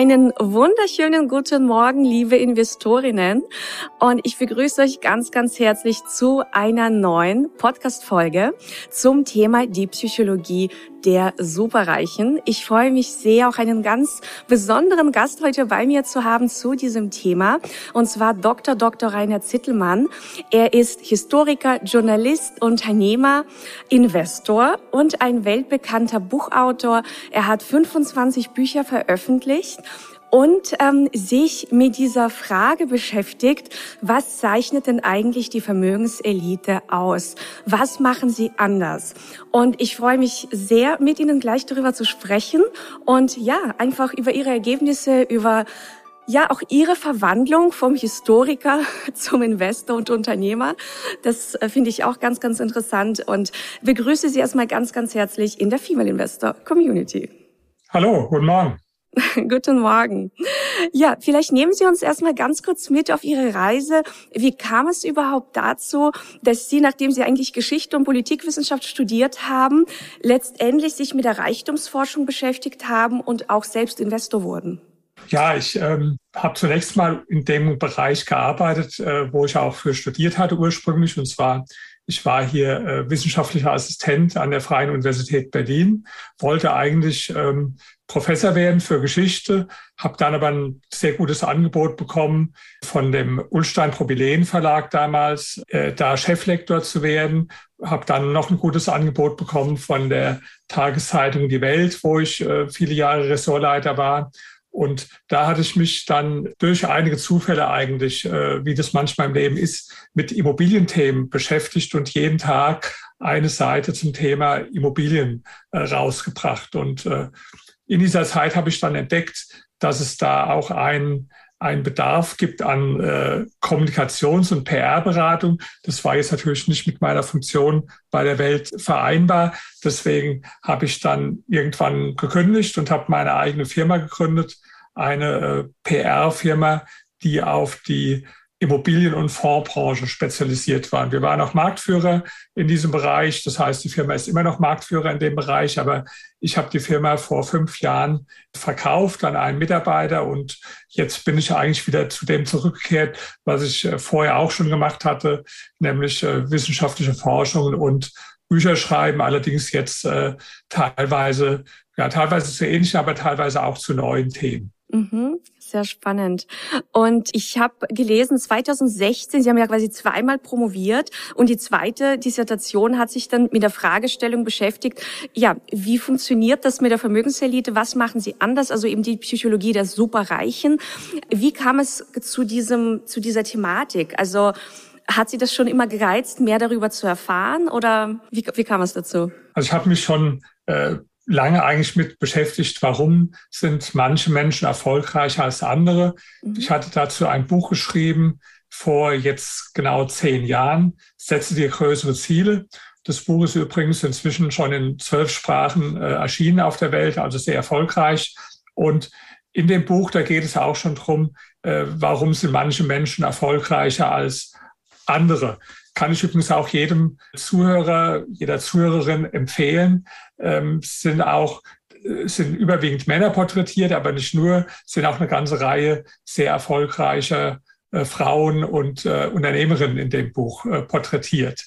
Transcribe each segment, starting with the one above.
Einen wunderschönen guten Morgen, liebe Investorinnen. Und ich begrüße euch ganz, ganz herzlich zu einer neuen Podcast-Folge zum Thema die Psychologie der Superreichen. Ich freue mich sehr, auch einen ganz besonderen Gast heute bei mir zu haben zu diesem Thema, und zwar Dr. Dr. Rainer Zittelmann. Er ist Historiker, Journalist, Unternehmer, Investor und ein weltbekannter Buchautor. Er hat 25 Bücher veröffentlicht und ähm, sich mit dieser Frage beschäftigt, was zeichnet denn eigentlich die Vermögenselite aus? Was machen sie anders? Und ich freue mich sehr, mit Ihnen gleich darüber zu sprechen und ja, einfach über Ihre Ergebnisse, über ja, auch Ihre Verwandlung vom Historiker zum Investor und Unternehmer. Das äh, finde ich auch ganz, ganz interessant und begrüße Sie erstmal ganz, ganz herzlich in der Female Investor Community. Hallo, guten Morgen. Guten Morgen. Ja, vielleicht nehmen Sie uns erstmal ganz kurz mit auf Ihre Reise. Wie kam es überhaupt dazu, dass Sie, nachdem Sie eigentlich Geschichte und Politikwissenschaft studiert haben, letztendlich sich mit der Reichtumsforschung beschäftigt haben und auch selbst Investor wurden? Ja, ich ähm, habe zunächst mal in dem Bereich gearbeitet, äh, wo ich auch für studiert hatte ursprünglich, und zwar ich war hier äh, wissenschaftlicher Assistent an der Freien Universität Berlin, wollte eigentlich ähm, Professor werden für Geschichte, habe dann aber ein sehr gutes Angebot bekommen von dem Ulstein Probilen Verlag damals, äh, da Cheflektor zu werden. Habe dann noch ein gutes Angebot bekommen von der Tageszeitung Die Welt, wo ich äh, viele Jahre Ressortleiter war. Und da hatte ich mich dann durch einige Zufälle eigentlich, äh, wie das manchmal im Leben ist, mit Immobilienthemen beschäftigt und jeden Tag eine Seite zum Thema Immobilien äh, rausgebracht. Und äh, in dieser Zeit habe ich dann entdeckt, dass es da auch ein ein Bedarf gibt an äh, Kommunikations- und PR-Beratung. Das war jetzt natürlich nicht mit meiner Funktion bei der Welt vereinbar. Deswegen habe ich dann irgendwann gekündigt und habe meine eigene Firma gegründet, eine äh, PR-Firma, die auf die Immobilien- und Fondsbranche spezialisiert waren. Wir waren auch Marktführer in diesem Bereich. Das heißt, die Firma ist immer noch Marktführer in dem Bereich, aber ich habe die Firma vor fünf Jahren verkauft an einen Mitarbeiter und jetzt bin ich eigentlich wieder zu dem zurückgekehrt, was ich äh, vorher auch schon gemacht hatte, nämlich äh, wissenschaftliche Forschung und Bücher schreiben, allerdings jetzt äh, teilweise, ja, teilweise zu ähnlichen, aber teilweise auch zu neuen Themen. Mhm, sehr spannend. Und ich habe gelesen, 2016, Sie haben ja quasi zweimal promoviert und die zweite Dissertation hat sich dann mit der Fragestellung beschäftigt, ja, wie funktioniert das mit der Vermögenselite? Was machen Sie anders? Also eben die Psychologie der Superreichen. Wie kam es zu diesem, zu dieser Thematik? Also, hat Sie das schon immer gereizt, mehr darüber zu erfahren oder wie, wie kam es dazu? Also ich habe mich schon äh, lange eigentlich mit beschäftigt, warum sind manche Menschen erfolgreicher als andere. Mhm. Ich hatte dazu ein Buch geschrieben vor jetzt genau zehn Jahren, Setze dir größere Ziele. Das Buch ist übrigens inzwischen schon in zwölf Sprachen äh, erschienen auf der Welt, also sehr erfolgreich. Und in dem Buch, da geht es auch schon drum, äh, warum sind manche Menschen erfolgreicher als andere. Kann ich übrigens auch jedem Zuhörer, jeder Zuhörerin empfehlen. Ähm, sind auch äh, sind überwiegend Männer porträtiert, aber nicht nur, sind auch eine ganze Reihe sehr erfolgreicher äh, Frauen und äh, Unternehmerinnen in dem Buch äh, porträtiert.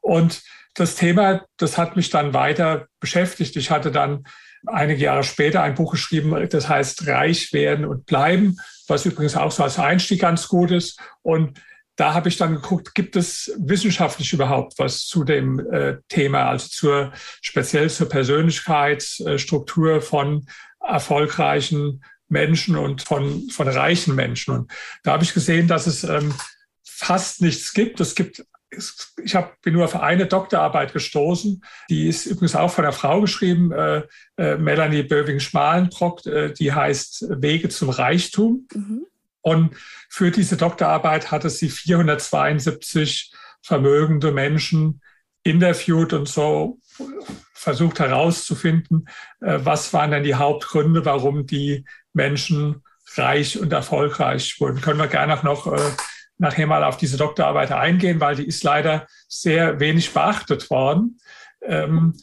Und das Thema, das hat mich dann weiter beschäftigt. Ich hatte dann einige Jahre später ein Buch geschrieben, das heißt Reich werden und bleiben, was übrigens auch so als Einstieg ganz gut ist. Und da habe ich dann geguckt, gibt es wissenschaftlich überhaupt was zu dem äh, Thema, also zur speziell zur Persönlichkeitsstruktur von erfolgreichen Menschen und von, von reichen Menschen. Und da habe ich gesehen, dass es ähm, fast nichts gibt. Es gibt ich hab, bin nur auf eine Doktorarbeit gestoßen. Die ist übrigens auch von einer Frau geschrieben, äh, äh, Melanie Böwing-Schmalenbrock. Äh, die heißt Wege zum Reichtum. Mhm. Und für diese Doktorarbeit hatte sie 472 vermögende Menschen interviewt und so versucht herauszufinden, äh, was waren denn die Hauptgründe, warum die Menschen reich und erfolgreich wurden. Können wir gerne auch noch äh, nachher mal auf diese Doktorarbeit eingehen, weil die ist leider sehr wenig beachtet worden. Ähm,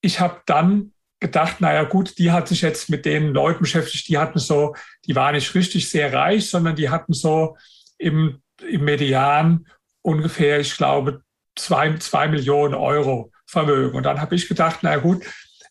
ich habe dann gedacht, naja gut, die hat sich jetzt mit den Leuten beschäftigt, die hatten so, die waren nicht richtig sehr reich, sondern die hatten so im, im Median ungefähr, ich glaube, zwei, zwei Millionen Euro Vermögen. Und dann habe ich gedacht, na gut,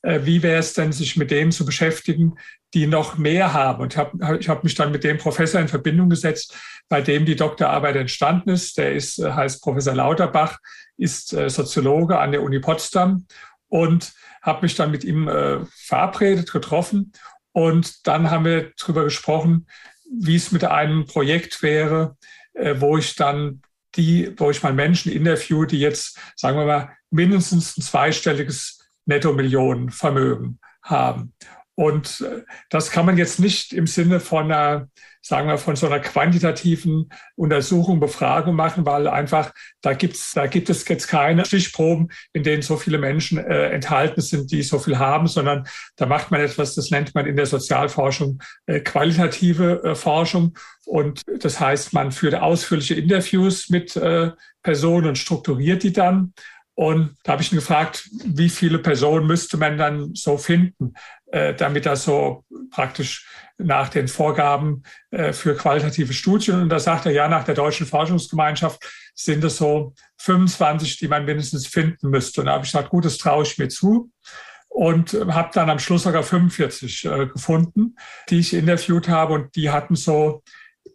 äh, wie wäre es denn, sich mit denen zu beschäftigen, die noch mehr haben. Und ich habe ich hab mich dann mit dem Professor in Verbindung gesetzt, bei dem die Doktorarbeit entstanden ist. Der ist, äh, heißt Professor Lauterbach, ist äh, Soziologe an der Uni Potsdam und habe mich dann mit ihm äh, verabredet, getroffen. Und dann haben wir darüber gesprochen, wie es mit einem Projekt wäre, äh, wo ich dann die, wo ich mal Menschen interview, die jetzt, sagen wir mal, mindestens ein zweistelliges Netto-Millionen-Vermögen haben. Und äh, das kann man jetzt nicht im Sinne von einer, sagen wir, von so einer quantitativen Untersuchung, Befragung machen, weil einfach da gibt's, da gibt es jetzt keine Stichproben, in denen so viele Menschen äh, enthalten sind, die so viel haben, sondern da macht man etwas, das nennt man in der Sozialforschung äh, qualitative äh, Forschung. Und das heißt, man führt ausführliche Interviews mit äh, Personen und strukturiert die dann. Und da habe ich ihn gefragt, wie viele Personen müsste man dann so finden, äh, damit das so praktisch nach den Vorgaben äh, für qualitative Studien. Und da sagt er, ja, nach der deutschen Forschungsgemeinschaft sind es so 25, die man mindestens finden müsste. Und da habe ich gesagt, gut, das traue ich mir zu. Und habe dann am Schluss sogar 45 äh, gefunden, die ich interviewt habe. Und die hatten so,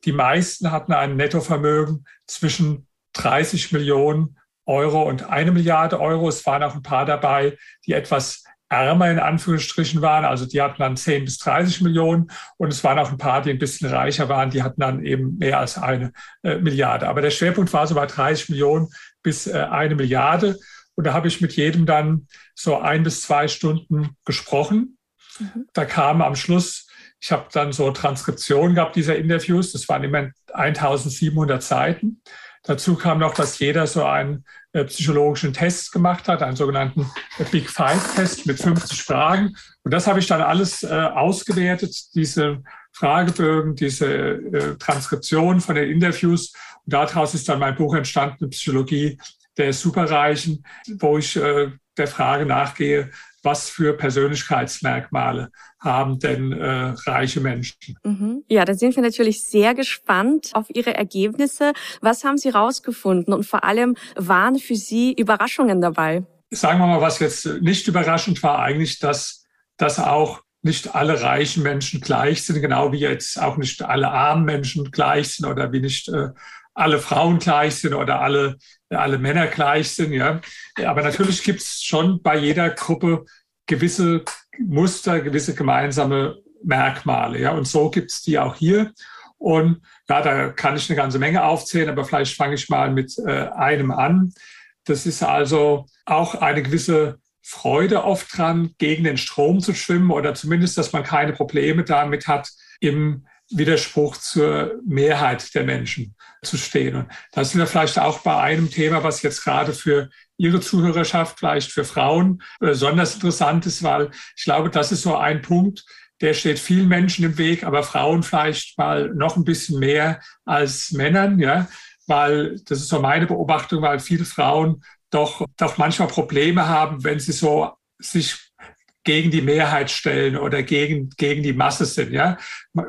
die meisten hatten ein Nettovermögen zwischen 30 Millionen Euro und eine Milliarde Euro. Es waren auch ein paar dabei, die etwas ärmer in Anführungsstrichen waren. Also die hatten dann 10 bis 30 Millionen und es waren auch ein paar, die ein bisschen reicher waren, die hatten dann eben mehr als eine äh, Milliarde. Aber der Schwerpunkt war so bei 30 Millionen bis äh, eine Milliarde. Und da habe ich mit jedem dann so ein bis zwei Stunden gesprochen. Mhm. Da kam am Schluss, ich habe dann so Transkriptionen gehabt dieser Interviews, das waren immer 1700 Seiten. Dazu kam noch, dass jeder so einen äh, psychologischen Test gemacht hat, einen sogenannten äh, Big Five-Test mit 50 Fragen. Und das habe ich dann alles äh, ausgewertet, diese Fragebögen, diese äh, Transkription von den Interviews. Und daraus ist dann mein Buch entstanden, Psychologie der Superreichen, wo ich äh, der Frage nachgehe, was für Persönlichkeitsmerkmale haben denn äh, reiche Menschen. Mhm. Ja, da sind wir natürlich sehr gespannt auf Ihre Ergebnisse. Was haben Sie rausgefunden und vor allem waren für Sie Überraschungen dabei? Sagen wir mal, was jetzt nicht überraschend war, eigentlich, dass, dass auch nicht alle reichen Menschen gleich sind, genau wie jetzt auch nicht alle armen Menschen gleich sind oder wie nicht äh, alle Frauen gleich sind oder alle, alle Männer gleich sind. Ja. Aber natürlich gibt es schon bei jeder Gruppe gewisse Muster, gewisse gemeinsame Merkmale. Ja. Und so gibt es die auch hier. Und ja, da kann ich eine ganze Menge aufzählen, aber vielleicht fange ich mal mit äh, einem an. Das ist also auch eine gewisse Freude oft dran, gegen den Strom zu schwimmen oder zumindest, dass man keine Probleme damit hat, im Widerspruch zur Mehrheit der Menschen zu stehen. Und da sind wir vielleicht auch bei einem Thema, was jetzt gerade für Ihre Zuhörerschaft, vielleicht für Frauen besonders interessant ist, weil ich glaube, das ist so ein Punkt, der steht vielen Menschen im Weg, aber Frauen vielleicht mal noch ein bisschen mehr als Männern, ja, weil das ist so meine Beobachtung, weil viele Frauen doch, doch manchmal Probleme haben, wenn sie so sich gegen die Mehrheit stellen oder gegen, gegen die Masse sind. Ja?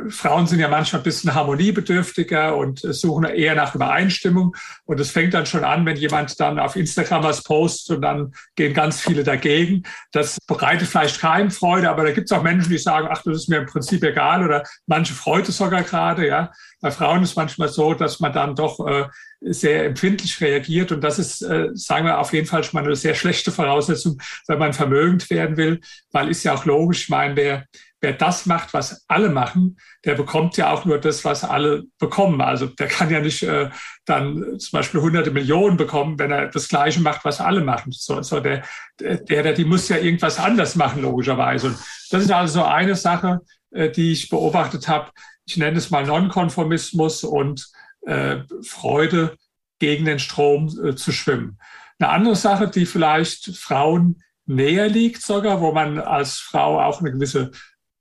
Frauen sind ja manchmal ein bisschen harmoniebedürftiger und suchen eher nach Übereinstimmung. Und es fängt dann schon an, wenn jemand dann auf Instagram was postet und dann gehen ganz viele dagegen. Das bereitet vielleicht keinen Freude, aber da gibt es auch Menschen, die sagen, ach, das ist mir im Prinzip egal oder manche freut es sogar gerade. Ja? Bei Frauen ist manchmal so, dass man dann doch äh, sehr empfindlich reagiert. Und das ist, äh, sagen wir, auf jeden Fall schon mal eine sehr schlechte Voraussetzung, wenn man vermögend werden will, weil ist ja auch logisch, ich meine, wer, wer das macht, was alle machen, der bekommt ja auch nur das, was alle bekommen. Also der kann ja nicht äh, dann zum Beispiel hunderte Millionen bekommen, wenn er das Gleiche macht, was alle machen. So, so der, der, der, die muss ja irgendwas anders machen, logischerweise. Und das ist also eine Sache, äh, die ich beobachtet habe. Ich nenne es mal Nonkonformismus und äh, Freude, gegen den Strom äh, zu schwimmen. Eine andere Sache, die vielleicht Frauen näher liegt sogar, wo man als Frau auch eine gewisse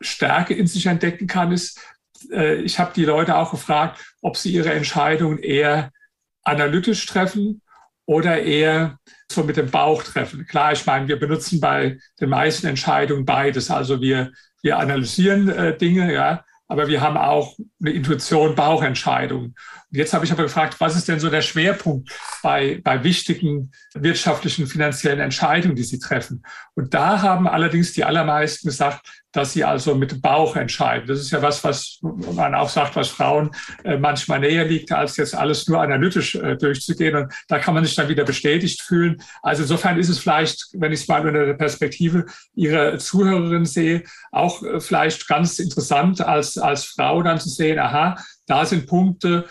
Stärke in sich entdecken kann, ist, äh, ich habe die Leute auch gefragt, ob sie ihre Entscheidungen eher analytisch treffen oder eher so mit dem Bauch treffen. Klar, ich meine, wir benutzen bei den meisten Entscheidungen beides. Also wir, wir analysieren äh, Dinge, ja, aber wir haben auch eine Intuition, Bauchentscheidungen. Und jetzt habe ich aber gefragt, was ist denn so der Schwerpunkt bei, bei wichtigen wirtschaftlichen, finanziellen Entscheidungen, die Sie treffen? Und da haben allerdings die allermeisten gesagt, dass sie also mit Bauch entscheiden. Das ist ja was, was man auch sagt, was Frauen äh, manchmal näher liegt, als jetzt alles nur analytisch äh, durchzugehen. Und da kann man sich dann wieder bestätigt fühlen. Also insofern ist es vielleicht, wenn ich es mal unter der Perspektive Ihrer Zuhörerin sehe, auch äh, vielleicht ganz interessant als, als Frau dann zu sehen, aha, da sind Punkte,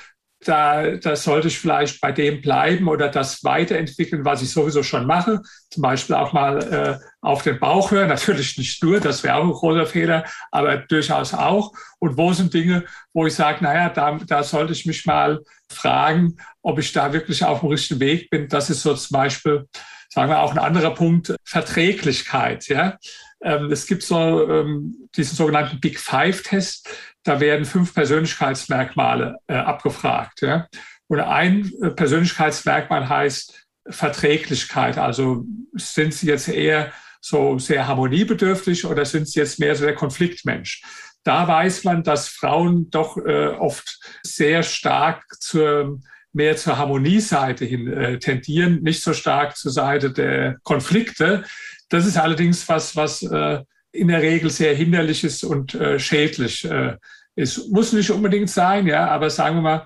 da, da sollte ich vielleicht bei dem bleiben oder das weiterentwickeln, was ich sowieso schon mache. Zum Beispiel auch mal äh, auf den Bauch hören. Natürlich nicht nur, das wäre auch ein großer Fehler, aber durchaus auch. Und wo sind Dinge, wo ich sage, naja, da, da sollte ich mich mal fragen, ob ich da wirklich auf dem richtigen Weg bin. Das ist so zum Beispiel, sagen wir auch ein anderer Punkt, Verträglichkeit. Ja? Ähm, es gibt so ähm, diesen sogenannten Big Five-Test da werden fünf Persönlichkeitsmerkmale äh, abgefragt. Ja? Und ein äh, Persönlichkeitsmerkmal heißt Verträglichkeit. Also sind Sie jetzt eher so sehr harmoniebedürftig oder sind Sie jetzt mehr so der Konfliktmensch? Da weiß man, dass Frauen doch äh, oft sehr stark zur mehr zur Harmonieseite hin äh, tendieren, nicht so stark zur Seite der Konflikte. Das ist allerdings was, was äh, in der Regel sehr hinderlich ist und äh, schädlich äh, ist. Muss nicht unbedingt sein, ja, aber sagen wir mal,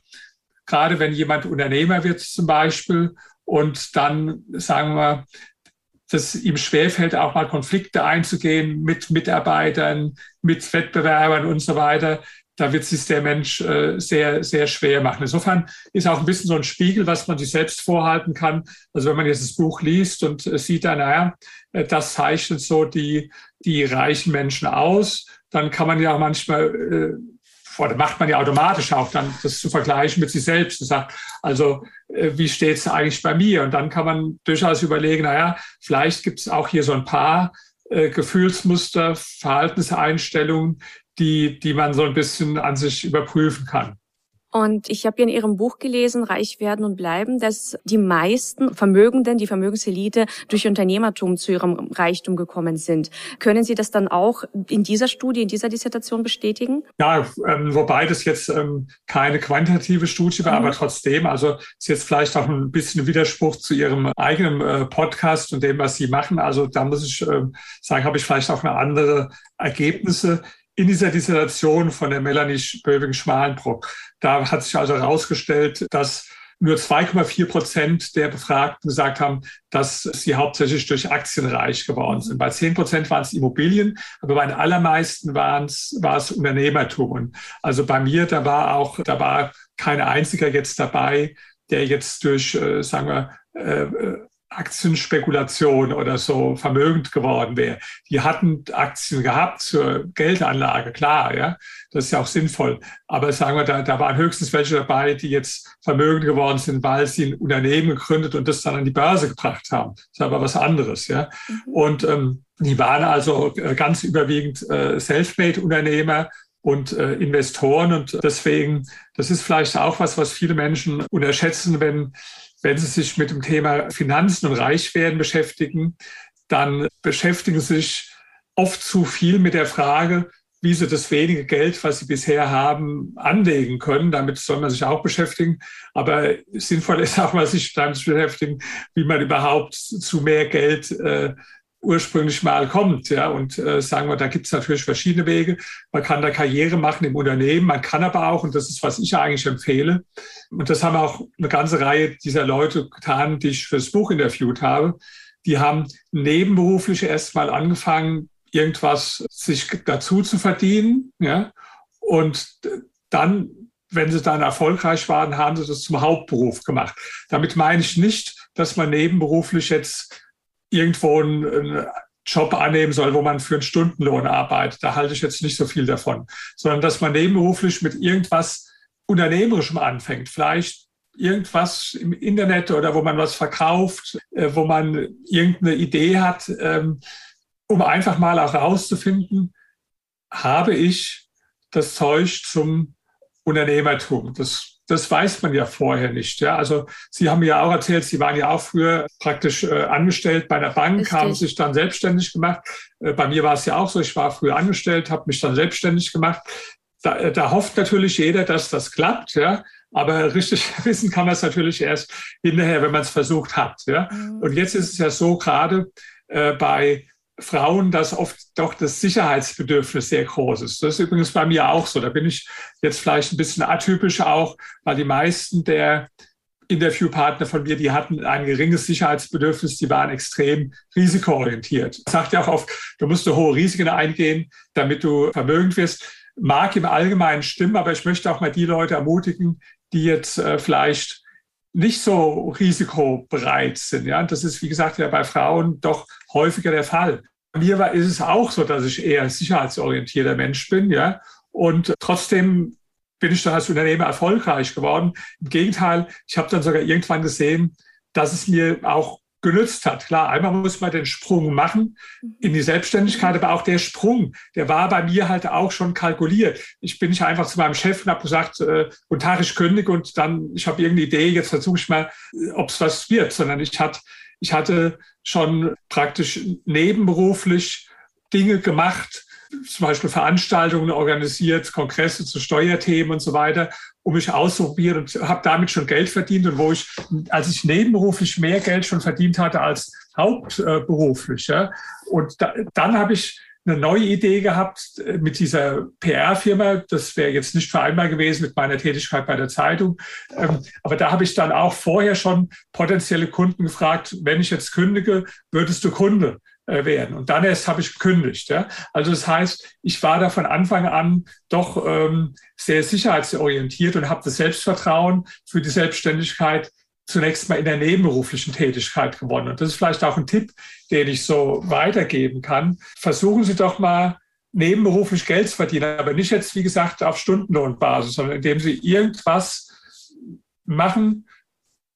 gerade wenn jemand Unternehmer wird zum Beispiel und dann, sagen wir mal, dass ihm schwerfällt, auch mal Konflikte einzugehen mit Mitarbeitern, mit Wettbewerbern und so weiter, da wird sich der Mensch äh, sehr, sehr schwer machen. Insofern ist auch ein bisschen so ein Spiegel, was man sich selbst vorhalten kann. Also wenn man jetzt das Buch liest und äh, sieht dann, naja, äh, das zeichnet so die, die reichen Menschen aus, dann kann man ja auch manchmal, äh, oder macht man ja automatisch auch dann das zu vergleichen mit sich selbst und sagt, also äh, wie steht es eigentlich bei mir? Und dann kann man durchaus überlegen, naja, vielleicht gibt es auch hier so ein paar äh, Gefühlsmuster, Verhaltenseinstellungen, die, die man so ein bisschen an sich überprüfen kann. Und ich habe ja in Ihrem Buch gelesen, Reich werden und bleiben, dass die meisten Vermögenden, die Vermögenselite durch Unternehmertum zu ihrem Reichtum gekommen sind. Können Sie das dann auch in dieser Studie, in dieser Dissertation bestätigen? Ja, ähm, wobei das jetzt ähm, keine quantitative Studie war, mhm. aber trotzdem, also ist jetzt vielleicht auch ein bisschen Widerspruch zu Ihrem eigenen äh, Podcast und dem, was Sie machen. Also da muss ich äh, sagen, habe ich vielleicht auch eine andere Ergebnisse in dieser Dissertation von der Melanie Böwing-Schmalenbruck. Da hat sich also herausgestellt, dass nur 2,4 Prozent der Befragten gesagt haben, dass sie hauptsächlich durch Aktien reich geworden sind. Bei 10 Prozent waren es Immobilien, aber bei den allermeisten waren es, war es Unternehmertum. Also bei mir, da war auch, da war kein einziger jetzt dabei, der jetzt durch, äh, sagen wir, äh, Aktienspekulation oder so vermögend geworden wäre. Die hatten Aktien gehabt zur Geldanlage, klar, ja, das ist ja auch sinnvoll. Aber sagen wir, da, da waren höchstens welche dabei, die jetzt vermögend geworden sind, weil sie ein Unternehmen gegründet und das dann an die Börse gebracht haben. Das ist aber was anderes, ja. Mhm. Und ähm, die waren also äh, ganz überwiegend äh, Selfmade-Unternehmer und äh, Investoren und deswegen, das ist vielleicht auch was, was viele Menschen unterschätzen, wenn wenn Sie sich mit dem Thema Finanzen und Reichwerden beschäftigen, dann beschäftigen Sie sich oft zu viel mit der Frage, wie Sie das wenige Geld, was Sie bisher haben, anlegen können. Damit soll man sich auch beschäftigen. Aber sinnvoll ist auch mal sich damit zu beschäftigen, wie man überhaupt zu mehr Geld äh, ursprünglich mal kommt. Ja, und äh, sagen wir, da gibt es natürlich verschiedene Wege. Man kann da Karriere machen im Unternehmen, man kann aber auch, und das ist, was ich eigentlich empfehle, und das haben auch eine ganze Reihe dieser Leute getan, die ich fürs Buch interviewt habe, die haben nebenberuflich erstmal angefangen, irgendwas sich dazu zu verdienen, ja, und dann wenn sie dann erfolgreich waren, haben sie das zum Hauptberuf gemacht. Damit meine ich nicht, dass man nebenberuflich jetzt irgendwo einen, Job annehmen soll, wo man für einen Stundenlohn arbeitet. Da halte ich jetzt nicht so viel davon, sondern dass man nebenberuflich mit irgendwas Unternehmerischem anfängt. Vielleicht irgendwas im Internet oder wo man was verkauft, äh, wo man irgendeine Idee hat, ähm, um einfach mal auch herauszufinden, habe ich das Zeug zum Unternehmertum. Das das weiß man ja vorher nicht. Ja, also Sie haben ja auch erzählt, Sie waren ja auch früher praktisch äh, angestellt bei einer Bank, Richtig. haben sich dann selbstständig gemacht. Äh, bei mir war es ja auch so. Ich war früher angestellt, habe mich dann selbstständig gemacht. Da, äh, da hofft natürlich jeder, dass das klappt. Ja, aber richtig wissen kann man es natürlich erst hinterher, wenn man es versucht hat. Ja, mhm. und jetzt ist es ja so gerade äh, bei Frauen, dass oft doch das Sicherheitsbedürfnis sehr groß ist. Das ist übrigens bei mir auch so. Da bin ich jetzt vielleicht ein bisschen atypisch auch, weil die meisten der Interviewpartner von mir, die hatten ein geringes Sicherheitsbedürfnis, die waren extrem risikoorientiert. Sagt ja auch oft, du musst hohe Risiken eingehen, damit du vermögend wirst. Mag im Allgemeinen stimmen, aber ich möchte auch mal die Leute ermutigen, die jetzt äh, vielleicht nicht so risikobereit sind. Ja, das ist, wie gesagt, ja bei Frauen doch häufiger der Fall. Mir war, ist es auch so, dass ich eher sicherheitsorientierter Mensch bin, ja. Und trotzdem bin ich dann als Unternehmer erfolgreich geworden. Im Gegenteil, ich habe dann sogar irgendwann gesehen, dass es mir auch genützt hat. Klar, einmal muss man den Sprung machen in die Selbstständigkeit, aber auch der Sprung, der war bei mir halt auch schon kalkuliert. Ich bin nicht einfach zu meinem Chef und habe gesagt, äh, guten Tag, ich kündige und dann, ich habe irgendeine Idee, jetzt versuche ich mal, äh, ob es was wird, sondern ich hatte, ich hatte schon praktisch nebenberuflich Dinge gemacht, zum Beispiel Veranstaltungen organisiert, Kongresse zu Steuerthemen und so weiter, um mich auszuprobieren und habe damit schon Geld verdient. Und wo ich, als ich nebenberuflich mehr Geld schon verdient hatte als hauptberuflich. Ja, und da, dann habe ich eine neue Idee gehabt äh, mit dieser PR-Firma. Das wäre jetzt nicht vereinbar gewesen mit meiner Tätigkeit bei der Zeitung. Ähm, aber da habe ich dann auch vorher schon potenzielle Kunden gefragt, wenn ich jetzt kündige, würdest du Kunde? Äh, werden. Und dann erst habe ich gekündigt. Ja? Also das heißt, ich war da von Anfang an doch ähm, sehr sicherheitsorientiert und habe das Selbstvertrauen für die Selbstständigkeit zunächst mal in der nebenberuflichen Tätigkeit gewonnen. Und das ist vielleicht auch ein Tipp, den ich so weitergeben kann. Versuchen Sie doch mal nebenberuflich Geld zu verdienen, aber nicht jetzt, wie gesagt, auf Stundenlohnbasis, sondern indem Sie irgendwas machen,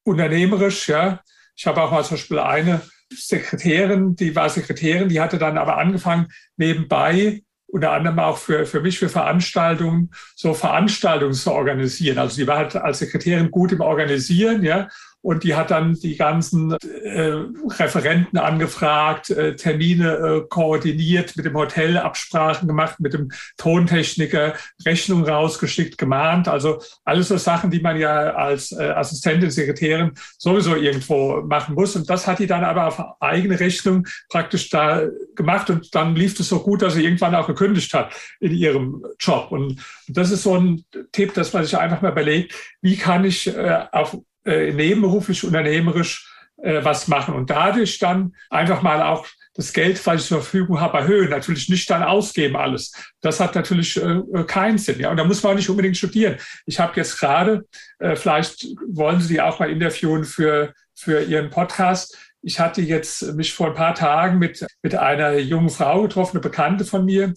unternehmerisch. Ja. Ich habe auch mal zum Beispiel eine Sekretärin, die war Sekretärin, die hatte dann aber angefangen, nebenbei unter anderem auch für, für mich, für Veranstaltungen, so Veranstaltungen zu organisieren. Also sie war halt als Sekretärin gut im Organisieren, ja, und die hat dann die ganzen äh, Referenten angefragt, äh, Termine äh, koordiniert, mit dem Hotel Absprachen gemacht, mit dem Tontechniker Rechnungen rausgeschickt, gemahnt. Also alles so Sachen, die man ja als äh, Assistentin, Sekretärin sowieso irgendwo machen muss. Und das hat die dann aber auf eigene Rechnung praktisch da gemacht. Und dann lief es so gut, dass sie irgendwann auch gekündigt hat in ihrem Job. Und das ist so ein Tipp, dass man sich einfach mal überlegt, wie kann ich äh, auf äh, nebenberuflich, unternehmerisch äh, was machen und dadurch dann einfach mal auch das Geld, was ich zur Verfügung habe, erhöhen. Natürlich nicht dann ausgeben alles. Das hat natürlich äh, äh keinen Sinn. Ja, und da muss man auch nicht unbedingt studieren. Ich habe jetzt gerade, äh, vielleicht wollen Sie die auch mal interviewen für für Ihren Podcast. Ich hatte jetzt mich vor ein paar Tagen mit mit einer jungen Frau getroffen, eine Bekannte von mir,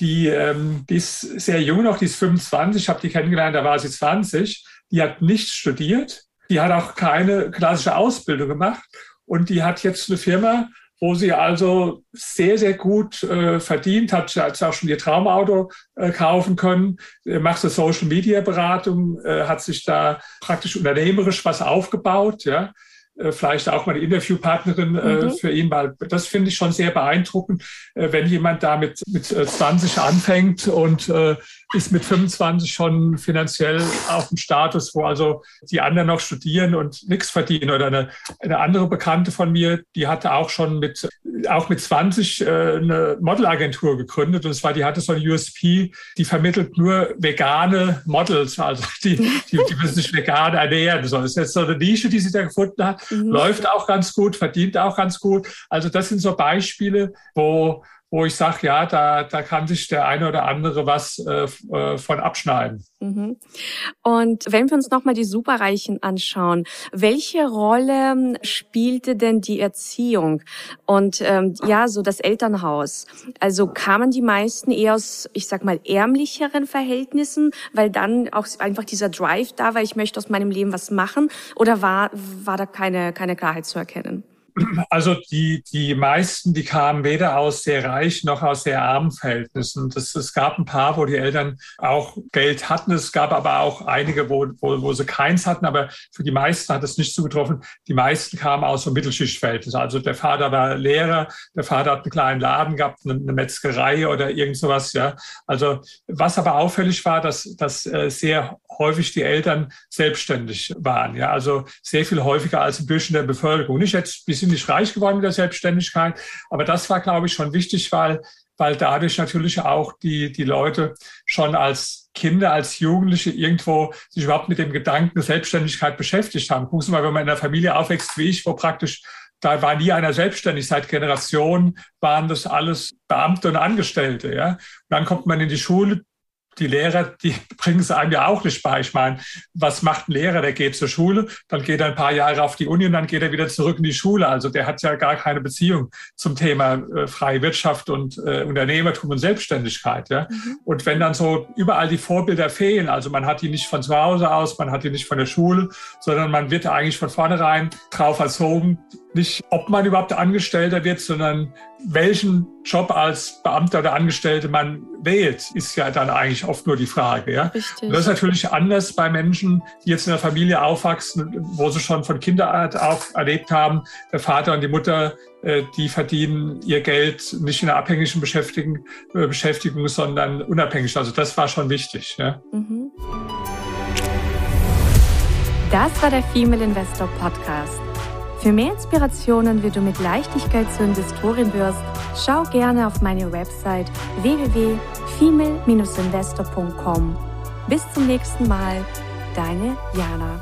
die, ähm, die ist sehr jung noch, die ist 25, ich habe die kennengelernt, da war sie 20. Die hat nicht studiert, die hat auch keine klassische Ausbildung gemacht und die hat jetzt eine Firma, wo sie also sehr, sehr gut äh, verdient, hat jetzt auch schon ihr Traumauto äh, kaufen können, äh, macht eine Social Media Beratung, äh, hat sich da praktisch unternehmerisch was aufgebaut, ja. Äh, vielleicht auch mal eine Interviewpartnerin äh, mhm. für ihn, weil das finde ich schon sehr beeindruckend, wenn jemand da mit, mit 20 anfängt und äh, ist mit 25 schon finanziell auf dem Status, wo also die anderen noch studieren und nichts verdienen. Oder eine, eine andere Bekannte von mir, die hatte auch schon mit, auch mit 20 äh, eine Modelagentur gegründet. Und zwar, die hatte so eine USP, die vermittelt nur vegane Models, also die, die, die müssen sich vegan ernähren. So, das ist jetzt so eine Nische, die sie da gefunden hat. Mhm. Läuft auch ganz gut, verdient auch ganz gut. Also das sind so Beispiele, wo wo ich sage, ja, da, da kann sich der eine oder andere was äh, äh von abschneiden. Mhm. Und wenn wir uns nochmal die Superreichen anschauen, welche Rolle spielte denn die Erziehung und ähm, ja, so das Elternhaus? Also kamen die meisten eher aus, ich sag mal, ärmlicheren Verhältnissen, weil dann auch einfach dieser Drive da war, ich möchte aus meinem Leben was machen, oder war, war da keine, keine Klarheit zu erkennen? Also die, die meisten, die kamen weder aus sehr reich noch aus sehr armen Verhältnissen. Das, es gab ein paar, wo die Eltern auch Geld hatten. Es gab aber auch einige, wo, wo, wo sie keins hatten. Aber für die meisten hat es nicht zugetroffen. Die meisten kamen aus so Mittelschichtverhältnissen. Also der Vater war Lehrer, der Vater hat einen kleinen Laden gehabt, eine, eine Metzgerei oder irgend sowas. Ja. Also was aber auffällig war, dass, dass äh, sehr häufig die Eltern selbstständig waren. Ja. Also sehr viel häufiger als im Durchschnitt der Bevölkerung. Nicht jetzt bis sind nicht reich geworden mit der Selbstständigkeit. Aber das war, glaube ich, schon wichtig, weil, weil dadurch natürlich auch die, die Leute schon als Kinder, als Jugendliche irgendwo sich überhaupt mit dem Gedanken der Selbstständigkeit beschäftigt haben. Gucken Sie mal, wenn man in einer Familie aufwächst wie ich, wo praktisch da war nie einer selbstständig. Seit Generationen waren das alles Beamte und Angestellte. Ja? Und dann kommt man in die Schule, die Lehrer, die bringen es einem ja auch nicht bei. Ich meine, was macht ein Lehrer? Der geht zur Schule, dann geht er ein paar Jahre auf die Uni und dann geht er wieder zurück in die Schule. Also der hat ja gar keine Beziehung zum Thema äh, freie Wirtschaft und äh, Unternehmertum und Selbstständigkeit. Ja? Mhm. Und wenn dann so überall die Vorbilder fehlen, also man hat die nicht von zu Hause aus, man hat die nicht von der Schule, sondern man wird eigentlich von vornherein drauf erzogen, nicht, ob man überhaupt Angestellter wird, sondern welchen Job als Beamter oder Angestellte man wählt, ist ja dann eigentlich oft nur die Frage. Ja? Richtig. Und das ist natürlich anders bei Menschen, die jetzt in der Familie aufwachsen, wo sie schon von Kinderart auf erlebt haben, der Vater und die Mutter, äh, die verdienen ihr Geld nicht in einer abhängigen Beschäftigung, äh, Beschäftigung sondern unabhängig. Also das war schon wichtig. Ja? Mhm. Das war der Female Investor Podcast. Für mehr Inspirationen, wie du mit Leichtigkeit zur Investorin wirst, schau gerne auf meine Website www.female-investor.com. Bis zum nächsten Mal, deine Jana.